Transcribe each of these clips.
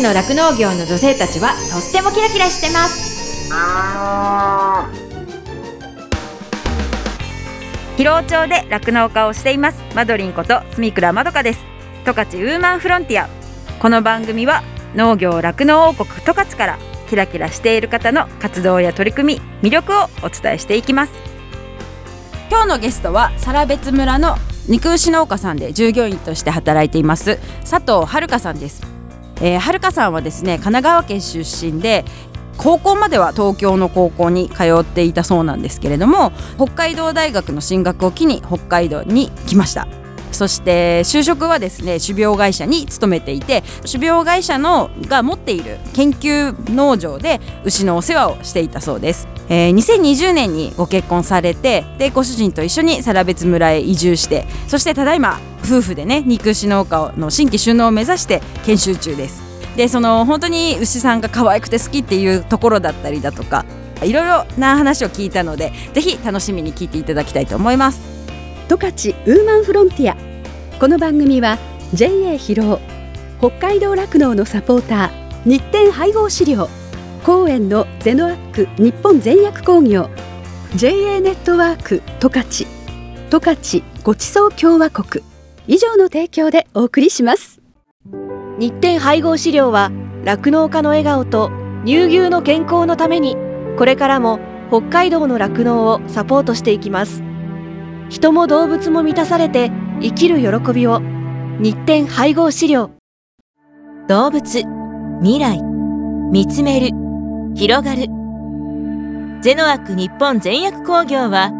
ちの酪農業の女性たちはとってもキラキラしてます。広尾町で酪農家をしています。マドリンこと住倉まどかです。十勝ウーマンフロンティア。この番組は農業酪農王国十勝からキラキラしている方の活動や取り組み魅力をお伝えしていきます。今日のゲストは更別村の肉牛農家さんで従業員として働いています佐藤遥さんです、えー、遥さんはですね神奈川県出身で高校までは東京の高校に通っていたそうなんですけれども北海道大学の進学を機に北海道に来ました。そして就職はですね種苗会社に勤めていて種苗会社のが持っている研究農場で牛のお世話をしていたそうです、えー、2020年にご結婚されてでご主人と一緒に更別村へ移住してそしてただいま夫婦でね肉牛農家の新規収納を目指して研修中です。でその本当に牛さんが可愛くて好きっていうところだったりだとかいろいろな話を聞いたのでぜひ楽しみに聞いていただきたいと思います。十勝ウーマンフロンティア。この番組は JA 広尾北海道酪農のサポーター日展配合飼料公園のゼノアック日本全薬工業 JA ネットワーク十勝。十勝ごちそう共和国。以上の提供でお送りします。日展配合飼料は酪農家の笑顔と乳牛の健康のためにこれからも北海道の酪農をサポートしていきます。人も動物も満たされて生きる喜びを日展配合飼料。動物未来見つめる広がる。ゼノアック日本全薬工業は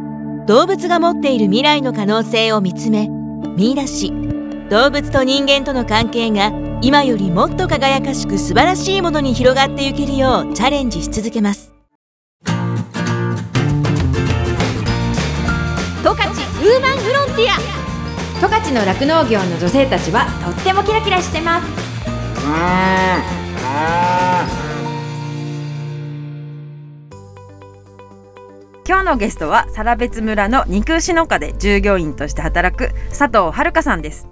動物が持っている未来の可能性を見つめ見出し。動物と人間との関係が今よりもっと輝かしく素晴らしいものに広がっていけるようチャレンジし続けます。十勝ウーマンフロンティア。十勝の酪農業の女性たちはとってもキラキラしてます今日のゲストは更別村の肉牛農家で従業員として働く佐藤遥さんです。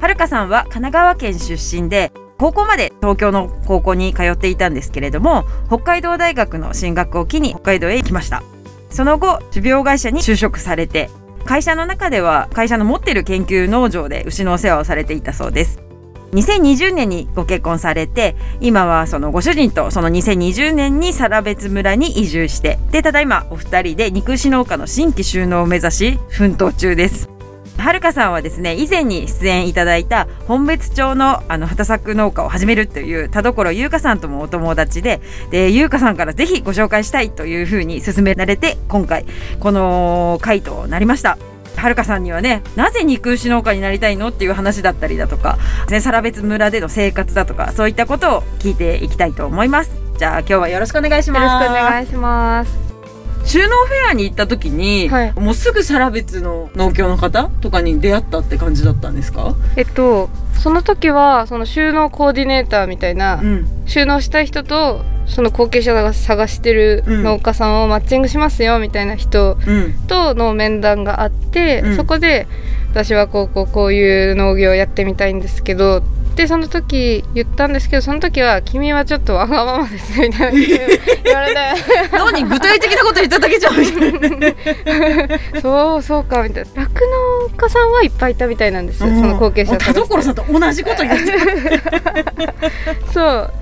遥さんは神奈川県出身で高校まで東京の高校に通っていたんですけれども北海道大学の進学を機に北海道へ行きました。その後種苗会社に就職されて会社の中では会社の持っている研究農場で牛のお世話をされていたそうです。2020年にご結婚されて今はそのご主人とその2020年に更別村に移住してでただいまお二人で肉牛農家の新規収納を目指し奮闘中です。はるかさんはですね以前に出演いただいた本別町のあの畑作農家を始めるという田所優香さんともお友達でで優香さんからぜひご紹介したいというふうに勧められて今回この回となりました。はるかさんにはねなぜ肉牛農家になりたいのっていう話だったりだとか、ね、更別村での生活だとかそういったことを聞いていきたいと思います。じゃあ今日はよろしくお願いします。よろしくお願いします。収納フェアに行った時に、はい、もうすぐサラベツの農協の方とかに出会ったって感じだったんですか？えっとその時はその収納コーディネーターみたいな、うん、収納したい人とその後継者が探してる農家さんをマッチングしますよみたいな人との面談があって、うん、そこで私はこうこうこういう農業をやってみたいんですけどってその時言ったんですけどその時は「君はちょっとわがままです」みたいな。言われて。何具体的なこと言っただけじゃんみたいな。そうそうかみたいな酪農家さんはいっぱいいたみたいなんです、うん、その後継者田所さんと同じこと言ってそう。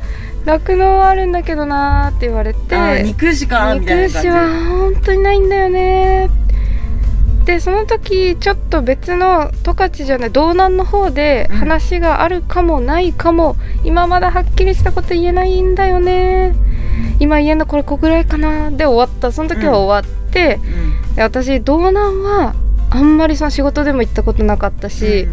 酪農はあるんだけどなーって言われて。肉牛かみたいな肉牛は本当にないんだよねってでその時ちょっと別の十勝じゃない道南の方で話があるかもないかも、うん、今まだはっきりしたこと言えないんだよね。今言えんのこれこぐらいかな。で終わった。その時は終わって、うん、で私道南はあんまりその仕事でも行ったことなかったし、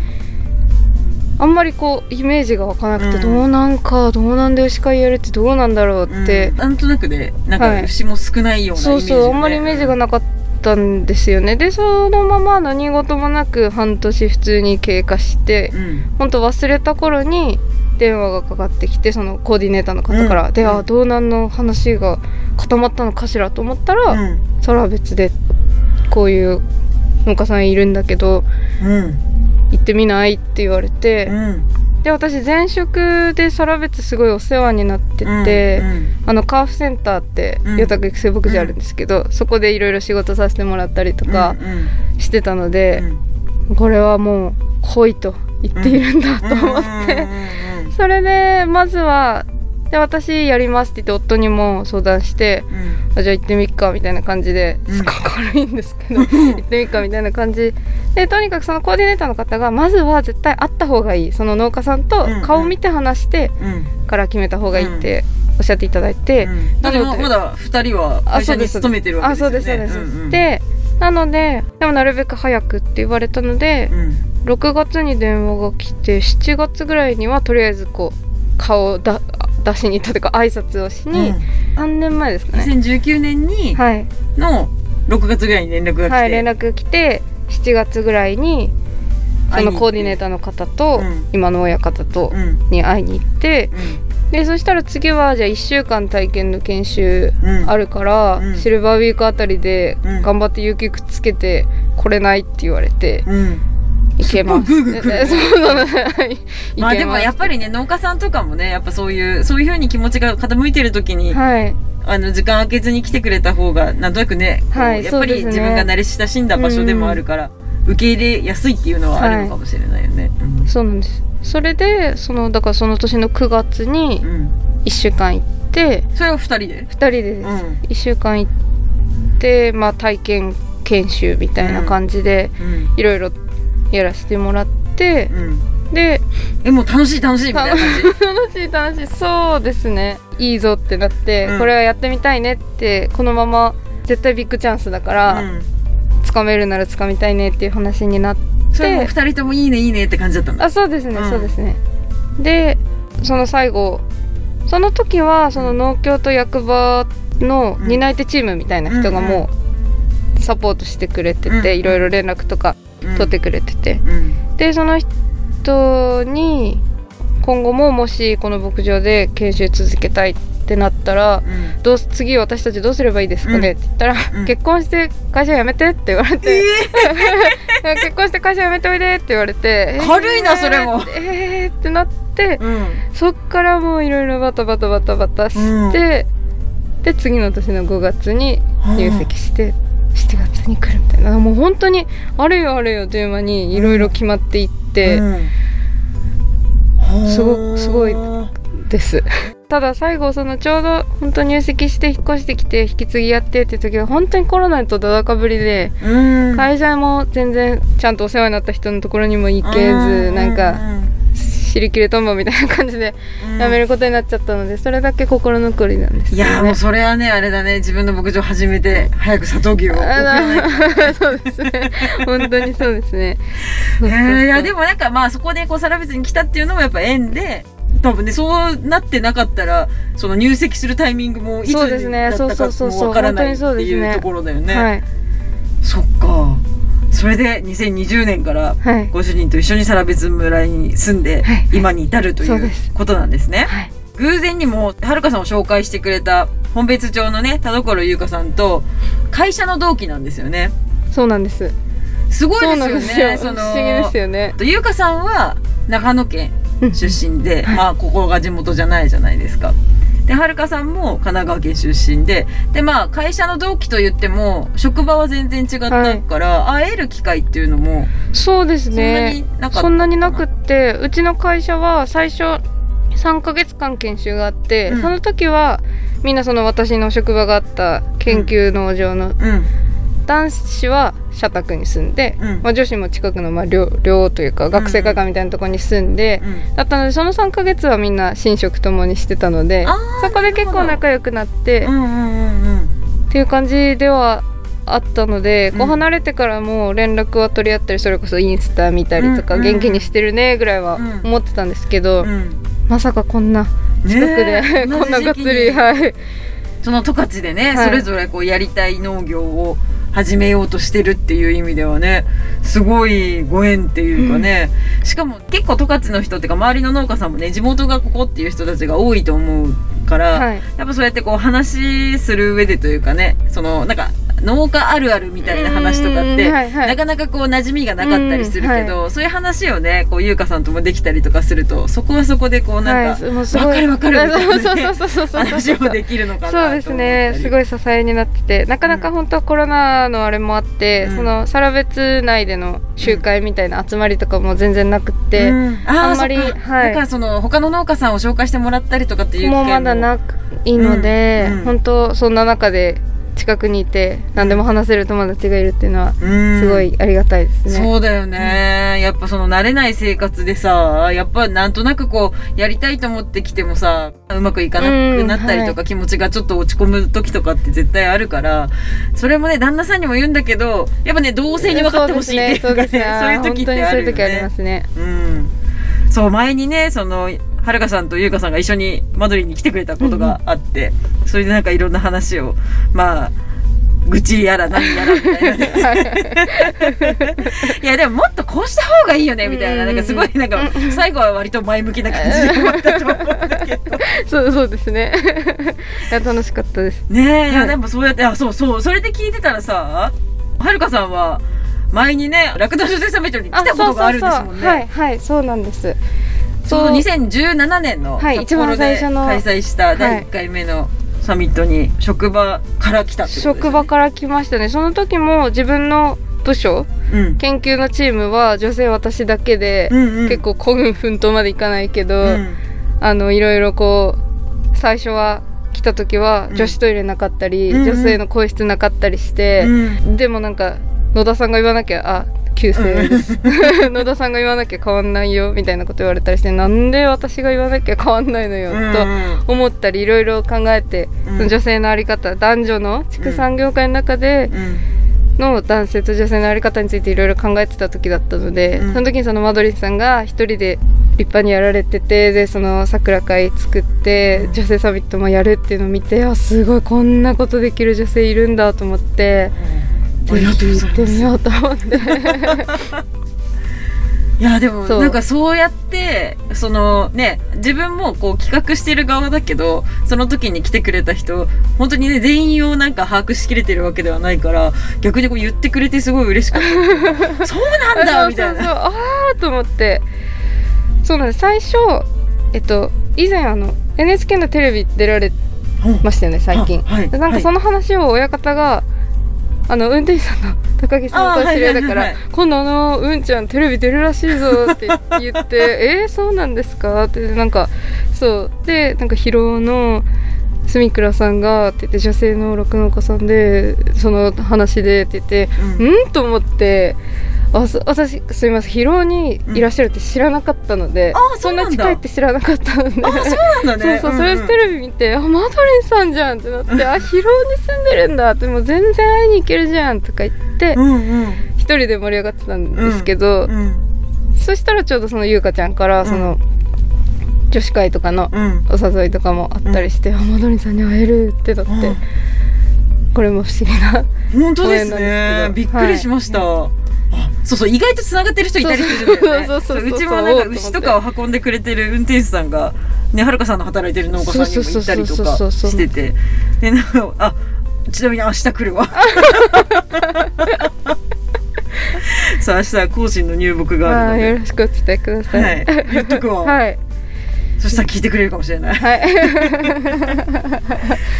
あんまりこうイメージが湧かなくて、どうなん。かどうなんで牛飼いやるってどうなんだろうって、なんとなくねなんか牛も少ないようなイメージ、ね、そうそうあんまりイメージがなかったったんですよね。でそのまま何事もなく半年普通に経過して、うん、本当忘れた頃に電話がかかってきてそのコーディネーターの方から、うん、では道南の話が固まったのかしらと思ったら、うん、それは別でこういう農家さんいるんだけど、うん、行ってみないって言われて、で私前職でサラベツすごいお世話になってて、あのカーフセンターってうん。与田育成牧場あるんですけど、そこでいろいろ仕事させてもらったりとかしてたので、これはもう来いと言っているんだと思って、それでまずはで私やりますって言って夫にも相談して、あじゃあ行ってみっかみたいな感じでうん。すごく軽いんですけど、行ってみっかみたいな感じ。でとにかくそのコーディネーターの方がまずは絶対会った方がいい。その農家さんとうんうん。顔を見て話してから決めた方がいいっておっしゃっていただいて、だけどまだ二人は会社に勤めてるわけあですよね。そうですそうです、んんでなのででもなるべく早くって言われたので、うん。6月に電話が来て7月ぐらいにはとりあえずこう顔をだ出しに行ったというか挨拶をしに、3年前ですかね。2019年にはい、の6月ぐらいに連絡が来て、はい、連絡来て7月ぐらいにそのコーディネーターの方と、うん。今の親方とうん。に会いに行ってうでそしたら次はじゃあ1週間体験の研修んうん。あるから、うん。シルバーウィークあたりでうん。頑張って有給くっつけて来れないって言われてうん行けます。まあでもやっぱりりね農家さんとかもねやっぱそういうそういう風に気持ちが傾いてる時に、はい。あの時間空けずに来てくれた方がなんとなくね、はいやっぱり自分が慣れ親しんだ場所でもあるから、受け入れやすいっていうのはあるのかもしれないよね。そうなんです。それでそのだからその年の9月にうん。うん1週間行ってそれは二人で、2人でです、うん。1週間行って、まあ、体験研修みたいな感じでうん。いろいろやらせてもらってうん、でえもう楽しい楽しいみたいな感じ。楽しい楽しいそうですね。いいぞってなって、うん。これはやってみたいねってこのまま絶対ビッグチャンスだから、うん。つかめるならつかみたいねっていう話になってそれもう二人ともいいねいいねって感じだったんだ。あそうですね、うん。そうですね。でその最後その時はその農協と役場の担い手チームみたいな人がもうサポートしてくれてて、うん。いろいろ連絡とかうん取ってくれてて、うん。でその人に今後ももしこの牧場で研修続けたいってなったらうん。どうす次私たちどうすればいいですかね、って言ったら、うん。結婚して会社辞めてって言われて、結婚して会社辞めておいでって言われて軽いなそれも。えーってなってうん。そっからもういろいろバタバタバタバタして、で次の年の5月に入籍して7月に来るみたいな。もう本当にあれよあれよという間にいろいろ決まっていって、うん。すごすごいです。ただ最後そのちょうど本当入籍して引っ越してきて引き継ぎやってっていう時は本当にコロナとだだかぶりでうん。会社も全然ちゃんとお世話になった人のところにも行けずなんか尻切れとんぼみたいな感じで辞めることになっちゃったのでそれだけ心残りなんですね。やーもうそれはねあれだね。自分の牧場始めて早く砂糖牛をそうですね。本当にそうですね。えーいやでももなんかまあそこでこうサラベツに来たっていうのもやっぱ縁で多分ねそうなってなかったらその入籍するタイミングもいつだそうですねったかそうそうそうそうもわからないっていうところだよね。はい。そっかそれで2020年からはい。ご主人と一緒にサラベツ村に住んではい。今に至るということなんですね。はい。偶然にもはるかさんを紹介してくれた本別町のね田所優香さんと会社の同期なんですよね。そうなんです。すごいですよね。その不思議ですよね。と優香さんは長野県うん出身で、はい。まあここが地元じゃないじゃないですか。ではるかさんも神奈川県出身ででまあ会社の同期と言っても職場は全然違ったから、会える機会っていうのもそうですね。そんなになくっってうちの会社は最初3ヶ月間研修があって、うん。その時はみんなその私の職場があった研究農場のたうん男子は社宅に住んで、うん。まあ、女子も近くのまあ寮寮というか学生会館みたいなところに住んで、うん。だったのでその3ヶ月はみんな寝食ともにしてたのでそこで結構仲良くなって、うんうんうんうんっていう感じではあったので、こううん離れてからも連絡は取り合ったりそれこそインスタ見たりとか、うん。うん元気にしてるねぐらいはうん。思ってたんですけど、うん。まさかこんな近くで、ねえ こんながっつりはい。その十勝でね、はい。それぞれこうやりたい農業を始めようとしてるっていう意味ではねすごいご縁っていうかね、しかも結構十勝の人っていうか周りの農家さんもね地元がここっていう人たちが多いと思うから、はいやっぱそうやってこう話する上でというかねそのなんか農家あるあるみたいな話とかって、うんはいはい。なかなかこう馴染みがなかったりするけど、そういう話をねこう優香さんともできたりとかするとそこはそこでこうなんか、はいもうすごい。わかるわかるみたいな話もできるのかなそうですね。すごい支えになっててなかなか本当はコロナのあれもあって、うん。そのサラベツ内での集会みたいな集まりとかも全然なくって、うん。あーあんまりはい。だからその他の農家さんを紹介してもらったりとかっていう機もう会まだないので、うん。うん。本当そんな中で近くにいて何でも話せる友達がいるっていうのはうん。すごいありがたいですね。そうだよね、やっぱその慣れない生活でさやっぱなんとなくこうやりたいと思ってきてもさうまくいかなくなったりとか、うん気持ちがちょっと落ち込む時とかって絶対あるからそれもね旦那さんにも言うんだけどやっぱね同性に分かってほしいっていうかねそういう時ってあるよ本当にそういう時ありまね。すね。うん。そう前にねそのはるかさんとゆうかさんが一緒にマドリーに来てくれたことがあって、それでなんかいろんな話をまあ愚痴やら何やらみたいなね いやでももっとこうした方がいいよねみたいななんかすごいなんか最後は割と前向きな感じで終わったと思うんだけど そうそうですね。いや楽しかったです。ねえいやはいでもそうやってあそうそうそれで聞いてたらさはるかさんは前にねラクダ女性サミットに来たことがあるんですもんね。はいはいそうなんです。ちょうど2017年の一番最初の開催した第1回目のサミットに職場から来たね。職場から来ましたね。その時も自分の部署うん。研究のチームは女性私だけで、うんうん。結構孤軍奮闘までいかないけど、うん。あのいろいろこう最初は来た時はうん。女子トイレなかったり、うんうん。女性の更衣室なかったりして、うん。でもなんか野田さんが言わなきゃあ旧姓です野田さんが言わなきゃ変わんないよみたいなこと言われたりしてなんで私が言わなきゃ変わんないのよ、うん。と思ったりいろいろ考えて、うん。その女性の在り方男女の畜産業界の中でうん。の男性と女性の在り方についていろいろ考えてた時だったので、うん。その時にそのマドリンさんが一人で立派にやられててでその桜会作って女性サミットもやるっていうのを見てあすごいこんなことできる女性いるんだと思ってうございます行ってみようと思っていやでもなんかそうやってそのね自分もこう企画してる側だけどその時に来てくれた人本当にね全員をなんか把握しきれてるわけではないから逆にこう言ってくれてすごい嬉しかった。そうなんだみたいな。そうああと思って。そうなんです。最初えっと以前あの NHK のテレビ出られましたよね最近。あはい。でなんかその話を親方が、あの運転手さんの高木さんと知り合いだから、あーはいはいはい。今度あのうんちゃんテレビ出るらしいぞって言って えー、そうなんですかってなんかそう。でなんか疲労の住倉さんがって言って女性の酪農家さんでその話でって言ってうん。うん？と思ってあそ私すみません。疲労にいらっしゃるって知らなかったので、あそそんうな近いって知らなかったので。あそうなんだね。そうそう、それでテレビ見て、あ、マドリンさんじゃんってなって、あ、広尾に住んでるんだって、もう全然会いに行けるじゃんとか言ってう、んうん。一人で盛り上がってたんですけど、うんそしたらちょうどその優香ちゃんから、その、女子会とかのうん。お誘いとかもあったりして、あ、マドリンさんに会えるってなって、うん。これも不思議な。本当ですね。びっくりしました、あそうそう意外とつながってる人いたりするんだよね。そうちもなんか牛とかを運んでくれてる運転手さんがねはるかさんの働いてる農家さんにも行ったりとかしててでなんかあちなみに明日来るわ。さあ明日は更新の入木がああるのよろしくお伝えくださ。で、はいい、言っとくわ、はい。そしたら聞いてくれるかもしれない。はい。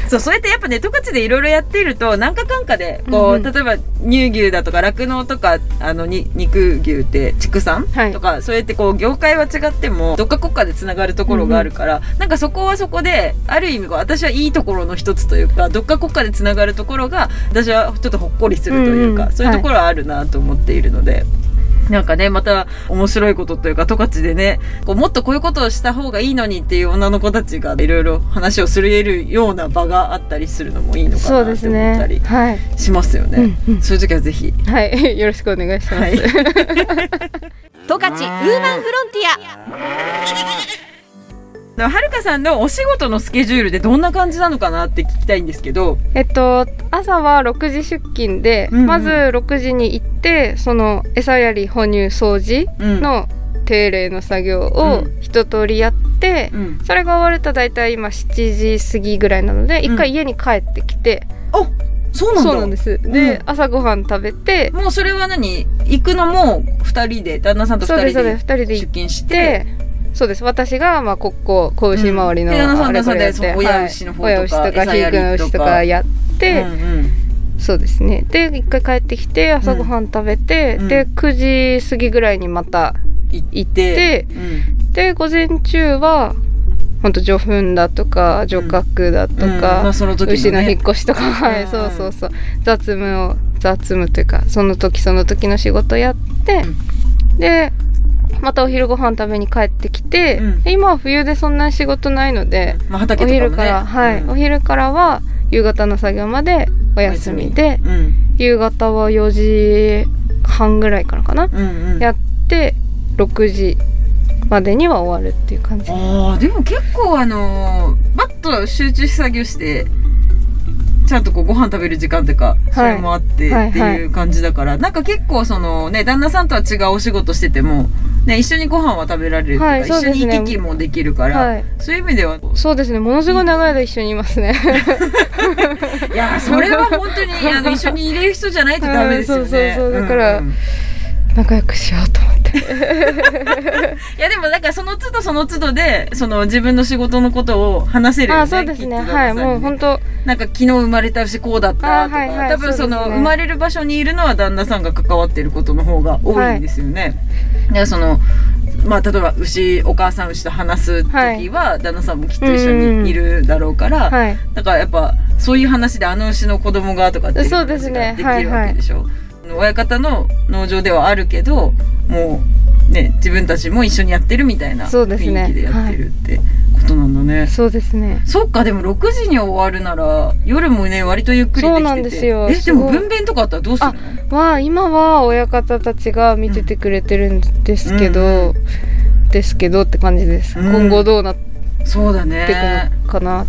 そうそうやってやっぱね十勝でいろいろやっていると何かかんかでこう、うんうん。例えば乳牛だとか酪農とかあのに肉牛って畜産、はい。とかそうやってこう業界は違ってもどっか国家でつながるところがあるから、なんかそこはそこである意味こう私はいいところの一つというかどっか国家でつながるところが私はちょっとほっこりするというか、うんうん。そういうところはあるなと思っているので。なんかね、また面白いことというか、十勝でね、こうもっとこういうことをした方がいいのにっていう女の子たちがいろいろ話をするるような場があったりするのもいいのかそうですなって思ったり。しますよね。うんうんそういう時はぜひ。はい。よろしくお願いします。はい。十勝ウーマンフロンティアはるかさんのお仕事のスケジュールでどんな感じなのかなって聞きたいんですけど。えっと、朝は6時出勤で、うんうん。まず6時に行ってその餌やり哺乳掃除うん。の定例の作業うをん。一通りやって、うん。それが終わると大体今7時過ぎぐらいなのでうん。一回家に帰ってきて、うなんだ。そうなんです。で、うん。朝ごはん食べてもうそれは何？行くのも二人で旦那さんとそうですそうで二人です2人で出勤しててそうです。私がまあここ子牛周りのあれこれやって旦那さん親牛の方とかはい。親牛とか育の牛ととかかやって、うんうん。そうですね。で一回帰ってきて朝ごはん食べて、うん。で9時過ぎぐらいにまた行行ってうん。で午前中はほんと除粉だとか除角だとうん。まかあ、そのね。牛の引っ越しとか、はい、うんそうそうそう。雑務を雑務というかその時その時の仕事やって、でまたお昼ご飯食べに帰ってきて、うん。で今は冬でそんな仕事ないので、まあ、畑お昼から、はい、うんお昼からは夕方の作業までお休みでうん。夕方は4時半ぐらいからかな、うんうん。やって6時までには終わるっていう感じ。ああでも結構あのーバッと集中作業してちゃんとこうご飯食べる時間とか、それもあってはいっていう感じだから、なんか結構そのね旦那さんとは違うお仕事してても、ね、一緒にご飯は食べられるとか、はいそう一緒に行き来もできるから、はい。そういう意味ではそうですね。ものすごい長い間一緒にいますね。いやそれは本当にあの一緒にいれる人じゃないとダメですよね。はいそうそうそう。だからんん。仲良くしようと思っていやでもなんかその都度その都度でその自分の仕事のことを話せるよね。あそうですね。はいもう本当。なんか昨日生まれた牛こうだったとか、あはいはい多分その生まれる場所にいるのは旦那さんが関わってることの方が多いんですよね。でそのまあ例えば牛お母さん牛と話す時は、旦那さんもきっと一緒にいるだろうから、はい。だからやっぱそういう話であの牛の子供がとかっていうそうです話ねができるわけでしょ。親方の農場ではあるけどもうね自分たちも一緒にやってるみたいな雰そうですね。囲気でやってるってことなんだね。そうですね。そっか、でも6時に終わるなら、夜もね、割とゆっくりできてて。そうなんですよ。え、でも分娩とかあったらどうするの？まあ今は親方たちが見ててくれてるんですけど、うん。うですけどって感じです、うん。今後どうなっそうだていね。くのかな、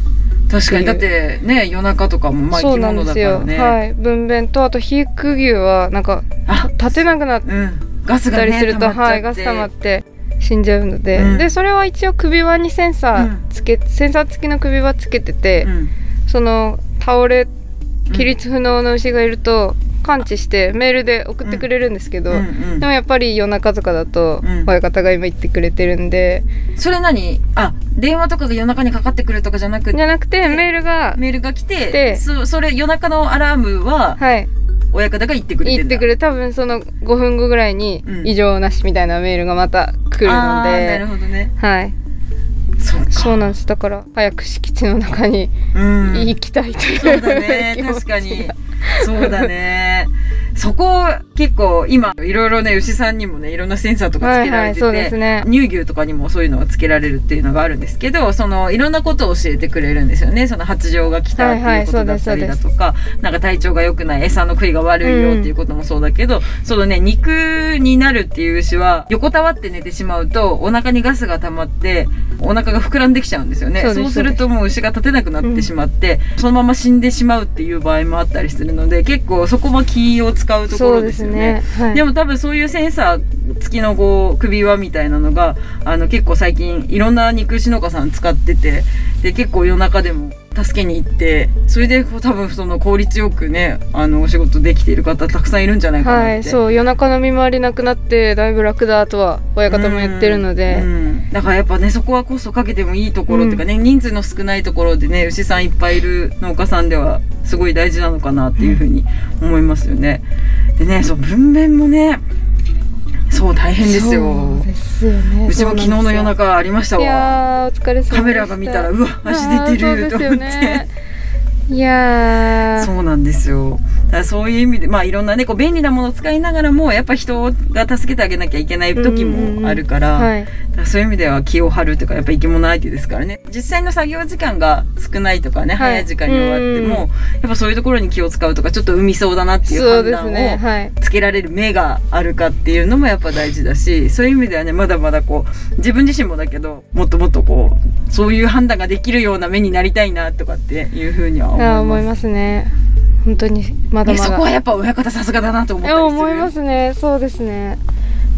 確かに。だってね、夜中とかも、まあ生きそうなんですよ、物だからね。はい。分娩とあと肥育牛はなんかあ、立てなくなったりすると、はいガス溜まって死んじゃうので、うん。でそれは一応首輪にセンサーつけ、センサー付きの首輪つけてて、うん。その倒れ起立不能の牛がいると感知してメールで送ってくれるんですけど、うんうん。でもやっぱり夜中とかだとうん。親方が今言ってくれてるんで、それ何？あ、電話とかが夜中にかかってくるとかじゃなくて、じゃなくてメールがメールが来て、でそそれ夜中のアラームは、はい。親方が言ってくれってくれ多分その5分後ぐらいにうん。異常なしみたいなメールがまた来るのあーなるで、ほどね。はい。そうなんです。だから早く敷地の中にうん。行きたいという、そうだね。確かに。そうだね。そこ結構今いろいろね牛さんにもねいろんなセンサーとかつけられてて、はいはいね。乳牛とかにもそういうのがつけられるっていうのがあるんですけどそのいろんなことを教えてくれるんですよね。その発情が来たっていうことだったりだとか、なんか体調が良くない餌の食いが悪いよっていうこともそうだけど、そのね肉になるっていう牛は横たわって寝てしまうとお腹にガスが溜まってお腹が膨らんできちゃうんですよね。そうでするともう牛が立てなくなってしまって、そのまま死んでしまうっていう場合もあったりするので結構そこも気を使うところですね。ね、はい、でも多分そういうセンサー付きのこう首輪みたいなのがあの結構最近いろんな肉牛農家さん使っててで結構夜中でも助けに行ってそれでこう多分その効率よくねあのお仕事できている方たくさんいるんじゃないかなって。はい、そう夜中の見回りなくなってだいぶ楽だとは親方も言ってるので、うんうんだからやっぱねそこはコストかけてもいいところっていうかね、人数の少ないところでね牛さんいっぱいいる農家さんではすごい大事なのかなっていうふうに思いますよね。でねそう分娩もねそう大変ですよ。そうですよね。うちも昨日の夜中ありましたいわやーお疲れ様でした。カメラが見たらうわ足出てると思って、ね。いやー。そうなんですよ。だそういう意味で、まあいろんなね、こう便利なものを使いながらも、やっぱ人が助けてあげなきゃいけない時もあるから、はい。だからそういう意味では気を張るというか、やっぱ生き物相手ですからね。実際の作業時間が少ないとかね、はい。早い時間に終わっても、やっぱそういうところに気を使うとか、ちょっと産みそうだなっていう判断をはい。つけられる目があるかっていうのもやっぱ大事だし、そういう意味ではね、まだまだこう、自分自身もだけど、もっともっとこう、そういう判断ができるような目になりたいなとかっていうふうには思います。思いますね本当にまだえまだ。そこはやっぱ親方さすがだなと思っいたり思いますね。そうですね。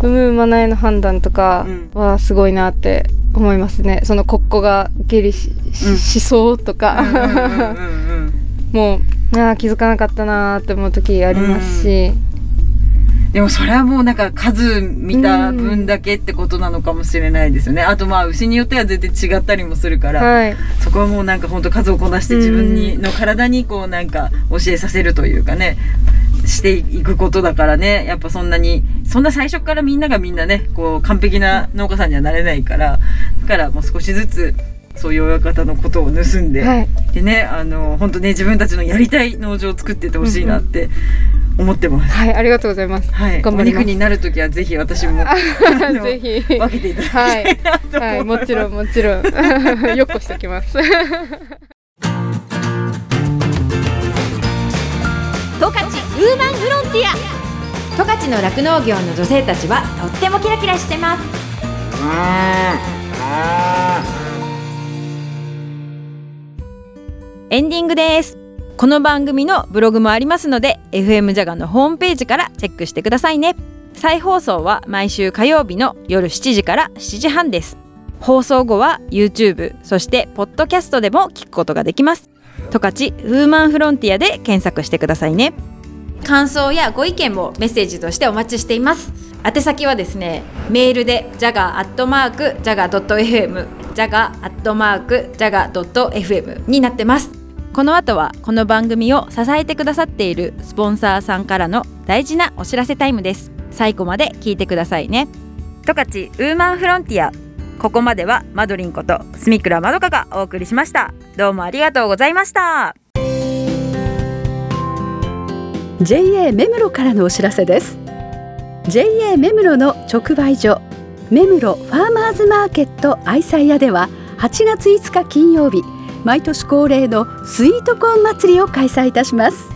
産む産まないの判断とかはすごいなって思いますね。そのコッコが下痢し,し、そうとか、うんうんうんうん。もうあー気づかなかったなーって思う時ありますし、でもそれはもうなんか数見た分だけってことなのかもしれないですよね。あとまあ牛によっては全然違ったりもするから、はいそこはもうなんか本当数をこなして自分にの体にこうなんか教えさせるというかね、していくことだからね、やっぱそんなに、そんな最初からみんながみんなね、こう完璧な農家さんにはなれないから、だからもう少しずつそういう親方のことを盗んで、はい。でね、あの、本当ね、自分たちのやりたい農場を作ってってほしいなって思ってます。はいありがとうございます。はい。お頑張ります。肉になるときはぜひ私も、ぜひ。分けていただきはたいいなとはい思い。ます。もちろんもちろん。よっこしておきます。十勝ウーマンフロンティア。十勝の酪農業の女性たちはとってもキラキラしてますエンディングです。この番組のブログもありますので、FM ジャガのホームページからチェックしてくださいね。再放送は毎週火曜日の夜7時から7時半です。放送後は YouTube、そしてポッドキャストでも聞くことができます。十勝ウーマンフロンティアで検索してくださいね。感想やご意見もメッセージとしてお待ちしています宛先はですねメールで jaga.jaga.fm jaga.jaga.fm になってますこの後はこの番組を支えてくださっているスポンサーさんからの大事なお知らせタイムです。最後まで聞いてくださいね。十勝ウーマンフロンティア。ここまではマドリンこと住倉まどかがお送りしました。どうもありがとうございました。JA 目室からのお知らせです。JA 目室の直売所。目室ファーマーズマーケット愛妻屋では8月5日金曜日。毎年恒例のスイートコーン祭りを開催いたします。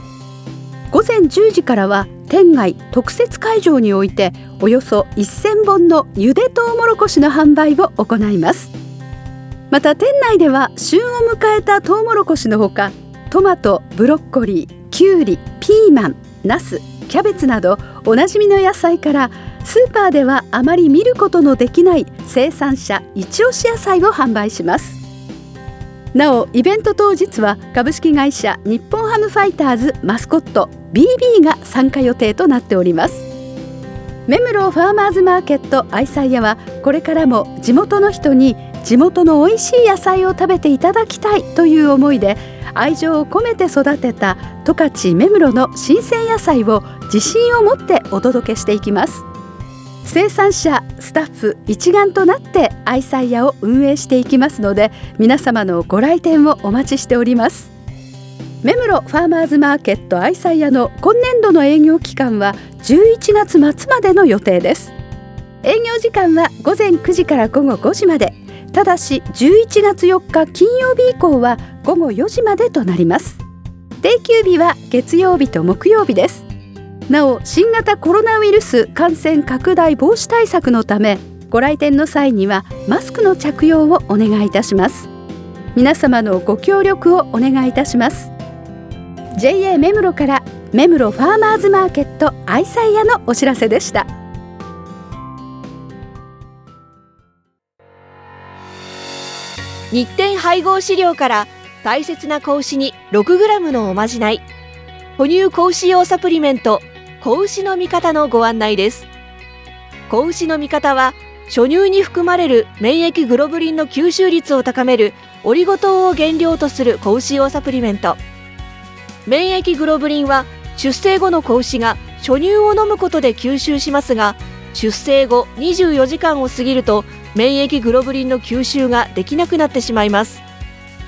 午前10時からは店外特設会場においておよそ1000本のゆでとうもろこしの販売を行います。また店内では旬を迎えたとうもろこしのほかトマトブロッコリーきゅうりピーマンナスキャベツなどおなじみの野菜からスーパーではあまり見ることのできない生産者一押し野菜を販売します。なおイベント当日は株式会社日本ハムファイターズマスコット BB が参加予定となっております。目室ファーマーズマーケット愛妻屋はこれからも地元の人に地元の美味しい野菜を食べていただきたいという思いで愛情を込めて育てた十勝目室の新鮮野菜を自信を持ってお届けしていきます。生産者スタッフ一丸となって愛妻屋を運営していきますので皆様のご来店をお待ちしております。目室ファーマーズマーケット愛妻屋の今年度の営業期間は11月末までの予定です。営業時間は午前9時から午後5時まで。ただし11月4日金曜日以降は午後4時までとなります。定休日は月曜日と木曜日です。なお新型コロナウイルス感染拡大防止対策のためご来店の際にはマスクの着用をお願いいたします。皆様のご協力をお願いいたします。JA 目室から目室ファーマーズマーケット愛妻屋のお知らせでした。日展配合飼料から大切な子牛に 6g のおまじない。哺乳子牛用サプリメント子牛の味方のご案内です。子牛の味方は初乳に含まれる免疫グロブリンの吸収率を高めるオリゴ糖を原料とする子牛用サプリメント。免疫グロブリンは出生後の子牛が初乳を飲むことで吸収しますが出生後24時間を過ぎると免疫グロブリンの吸収ができなくなってしまいます。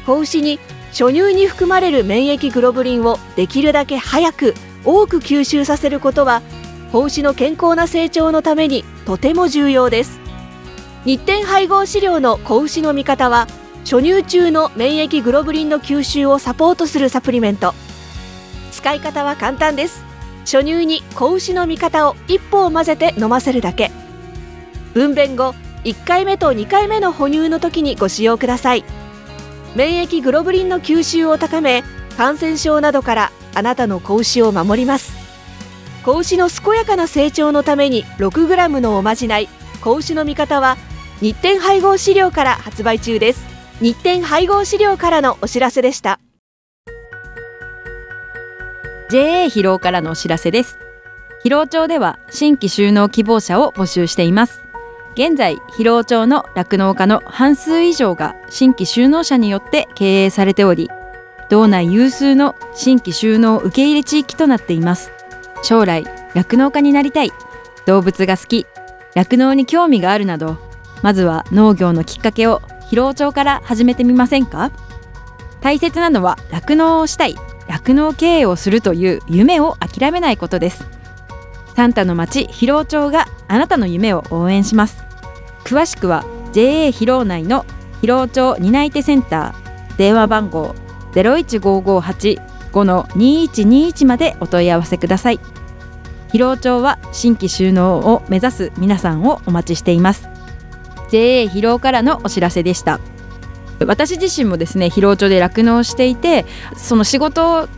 子牛に初乳に含まれる免疫グロブリンをできるだけ早く多く吸収させることは子牛の健康な成長のためにとても重要です。日展配合飼料の子牛の味方は初乳中の免疫グロブリンの吸収をサポートするサプリメント。使い方は簡単です。初乳に子牛の味方を一歩を混ぜて飲ませるだけ。分娩後1回目と2回目の哺乳の時にご使用ください。免疫グロブリンの吸収を高め感染症などからあなたの子牛を守ります。子牛の健やかな成長のために 6g のおまじない。子牛の味方は日展配合飼料から発売中です。日展配合飼料からのお知らせでした。JA 疲労からのお知らせです。疲労町では新規就農希望者を募集しています。現在疲労町の酪農家の半数以上が新規就農者によって経営されており道内有数の新規就農受け入れ地域となっています。将来酪農家になりたい。動物が好き。酪農に興味があるなど。まずは農業のきっかけを疲労町から始めてみませんか？大切なのは酪農をしたい。酪農経営をするという夢を諦めないことです。サンタの町疲労町があなたの夢を応援します。詳しくは JA 疲労内の疲労町担い手センター。電話番号01558の2121までお問い合わせください。広尾町は新規収納を目指す皆さんをお待ちしています。JA 広尾からのお知らせでした。私自身もですね広尾町で酪農していてその仕事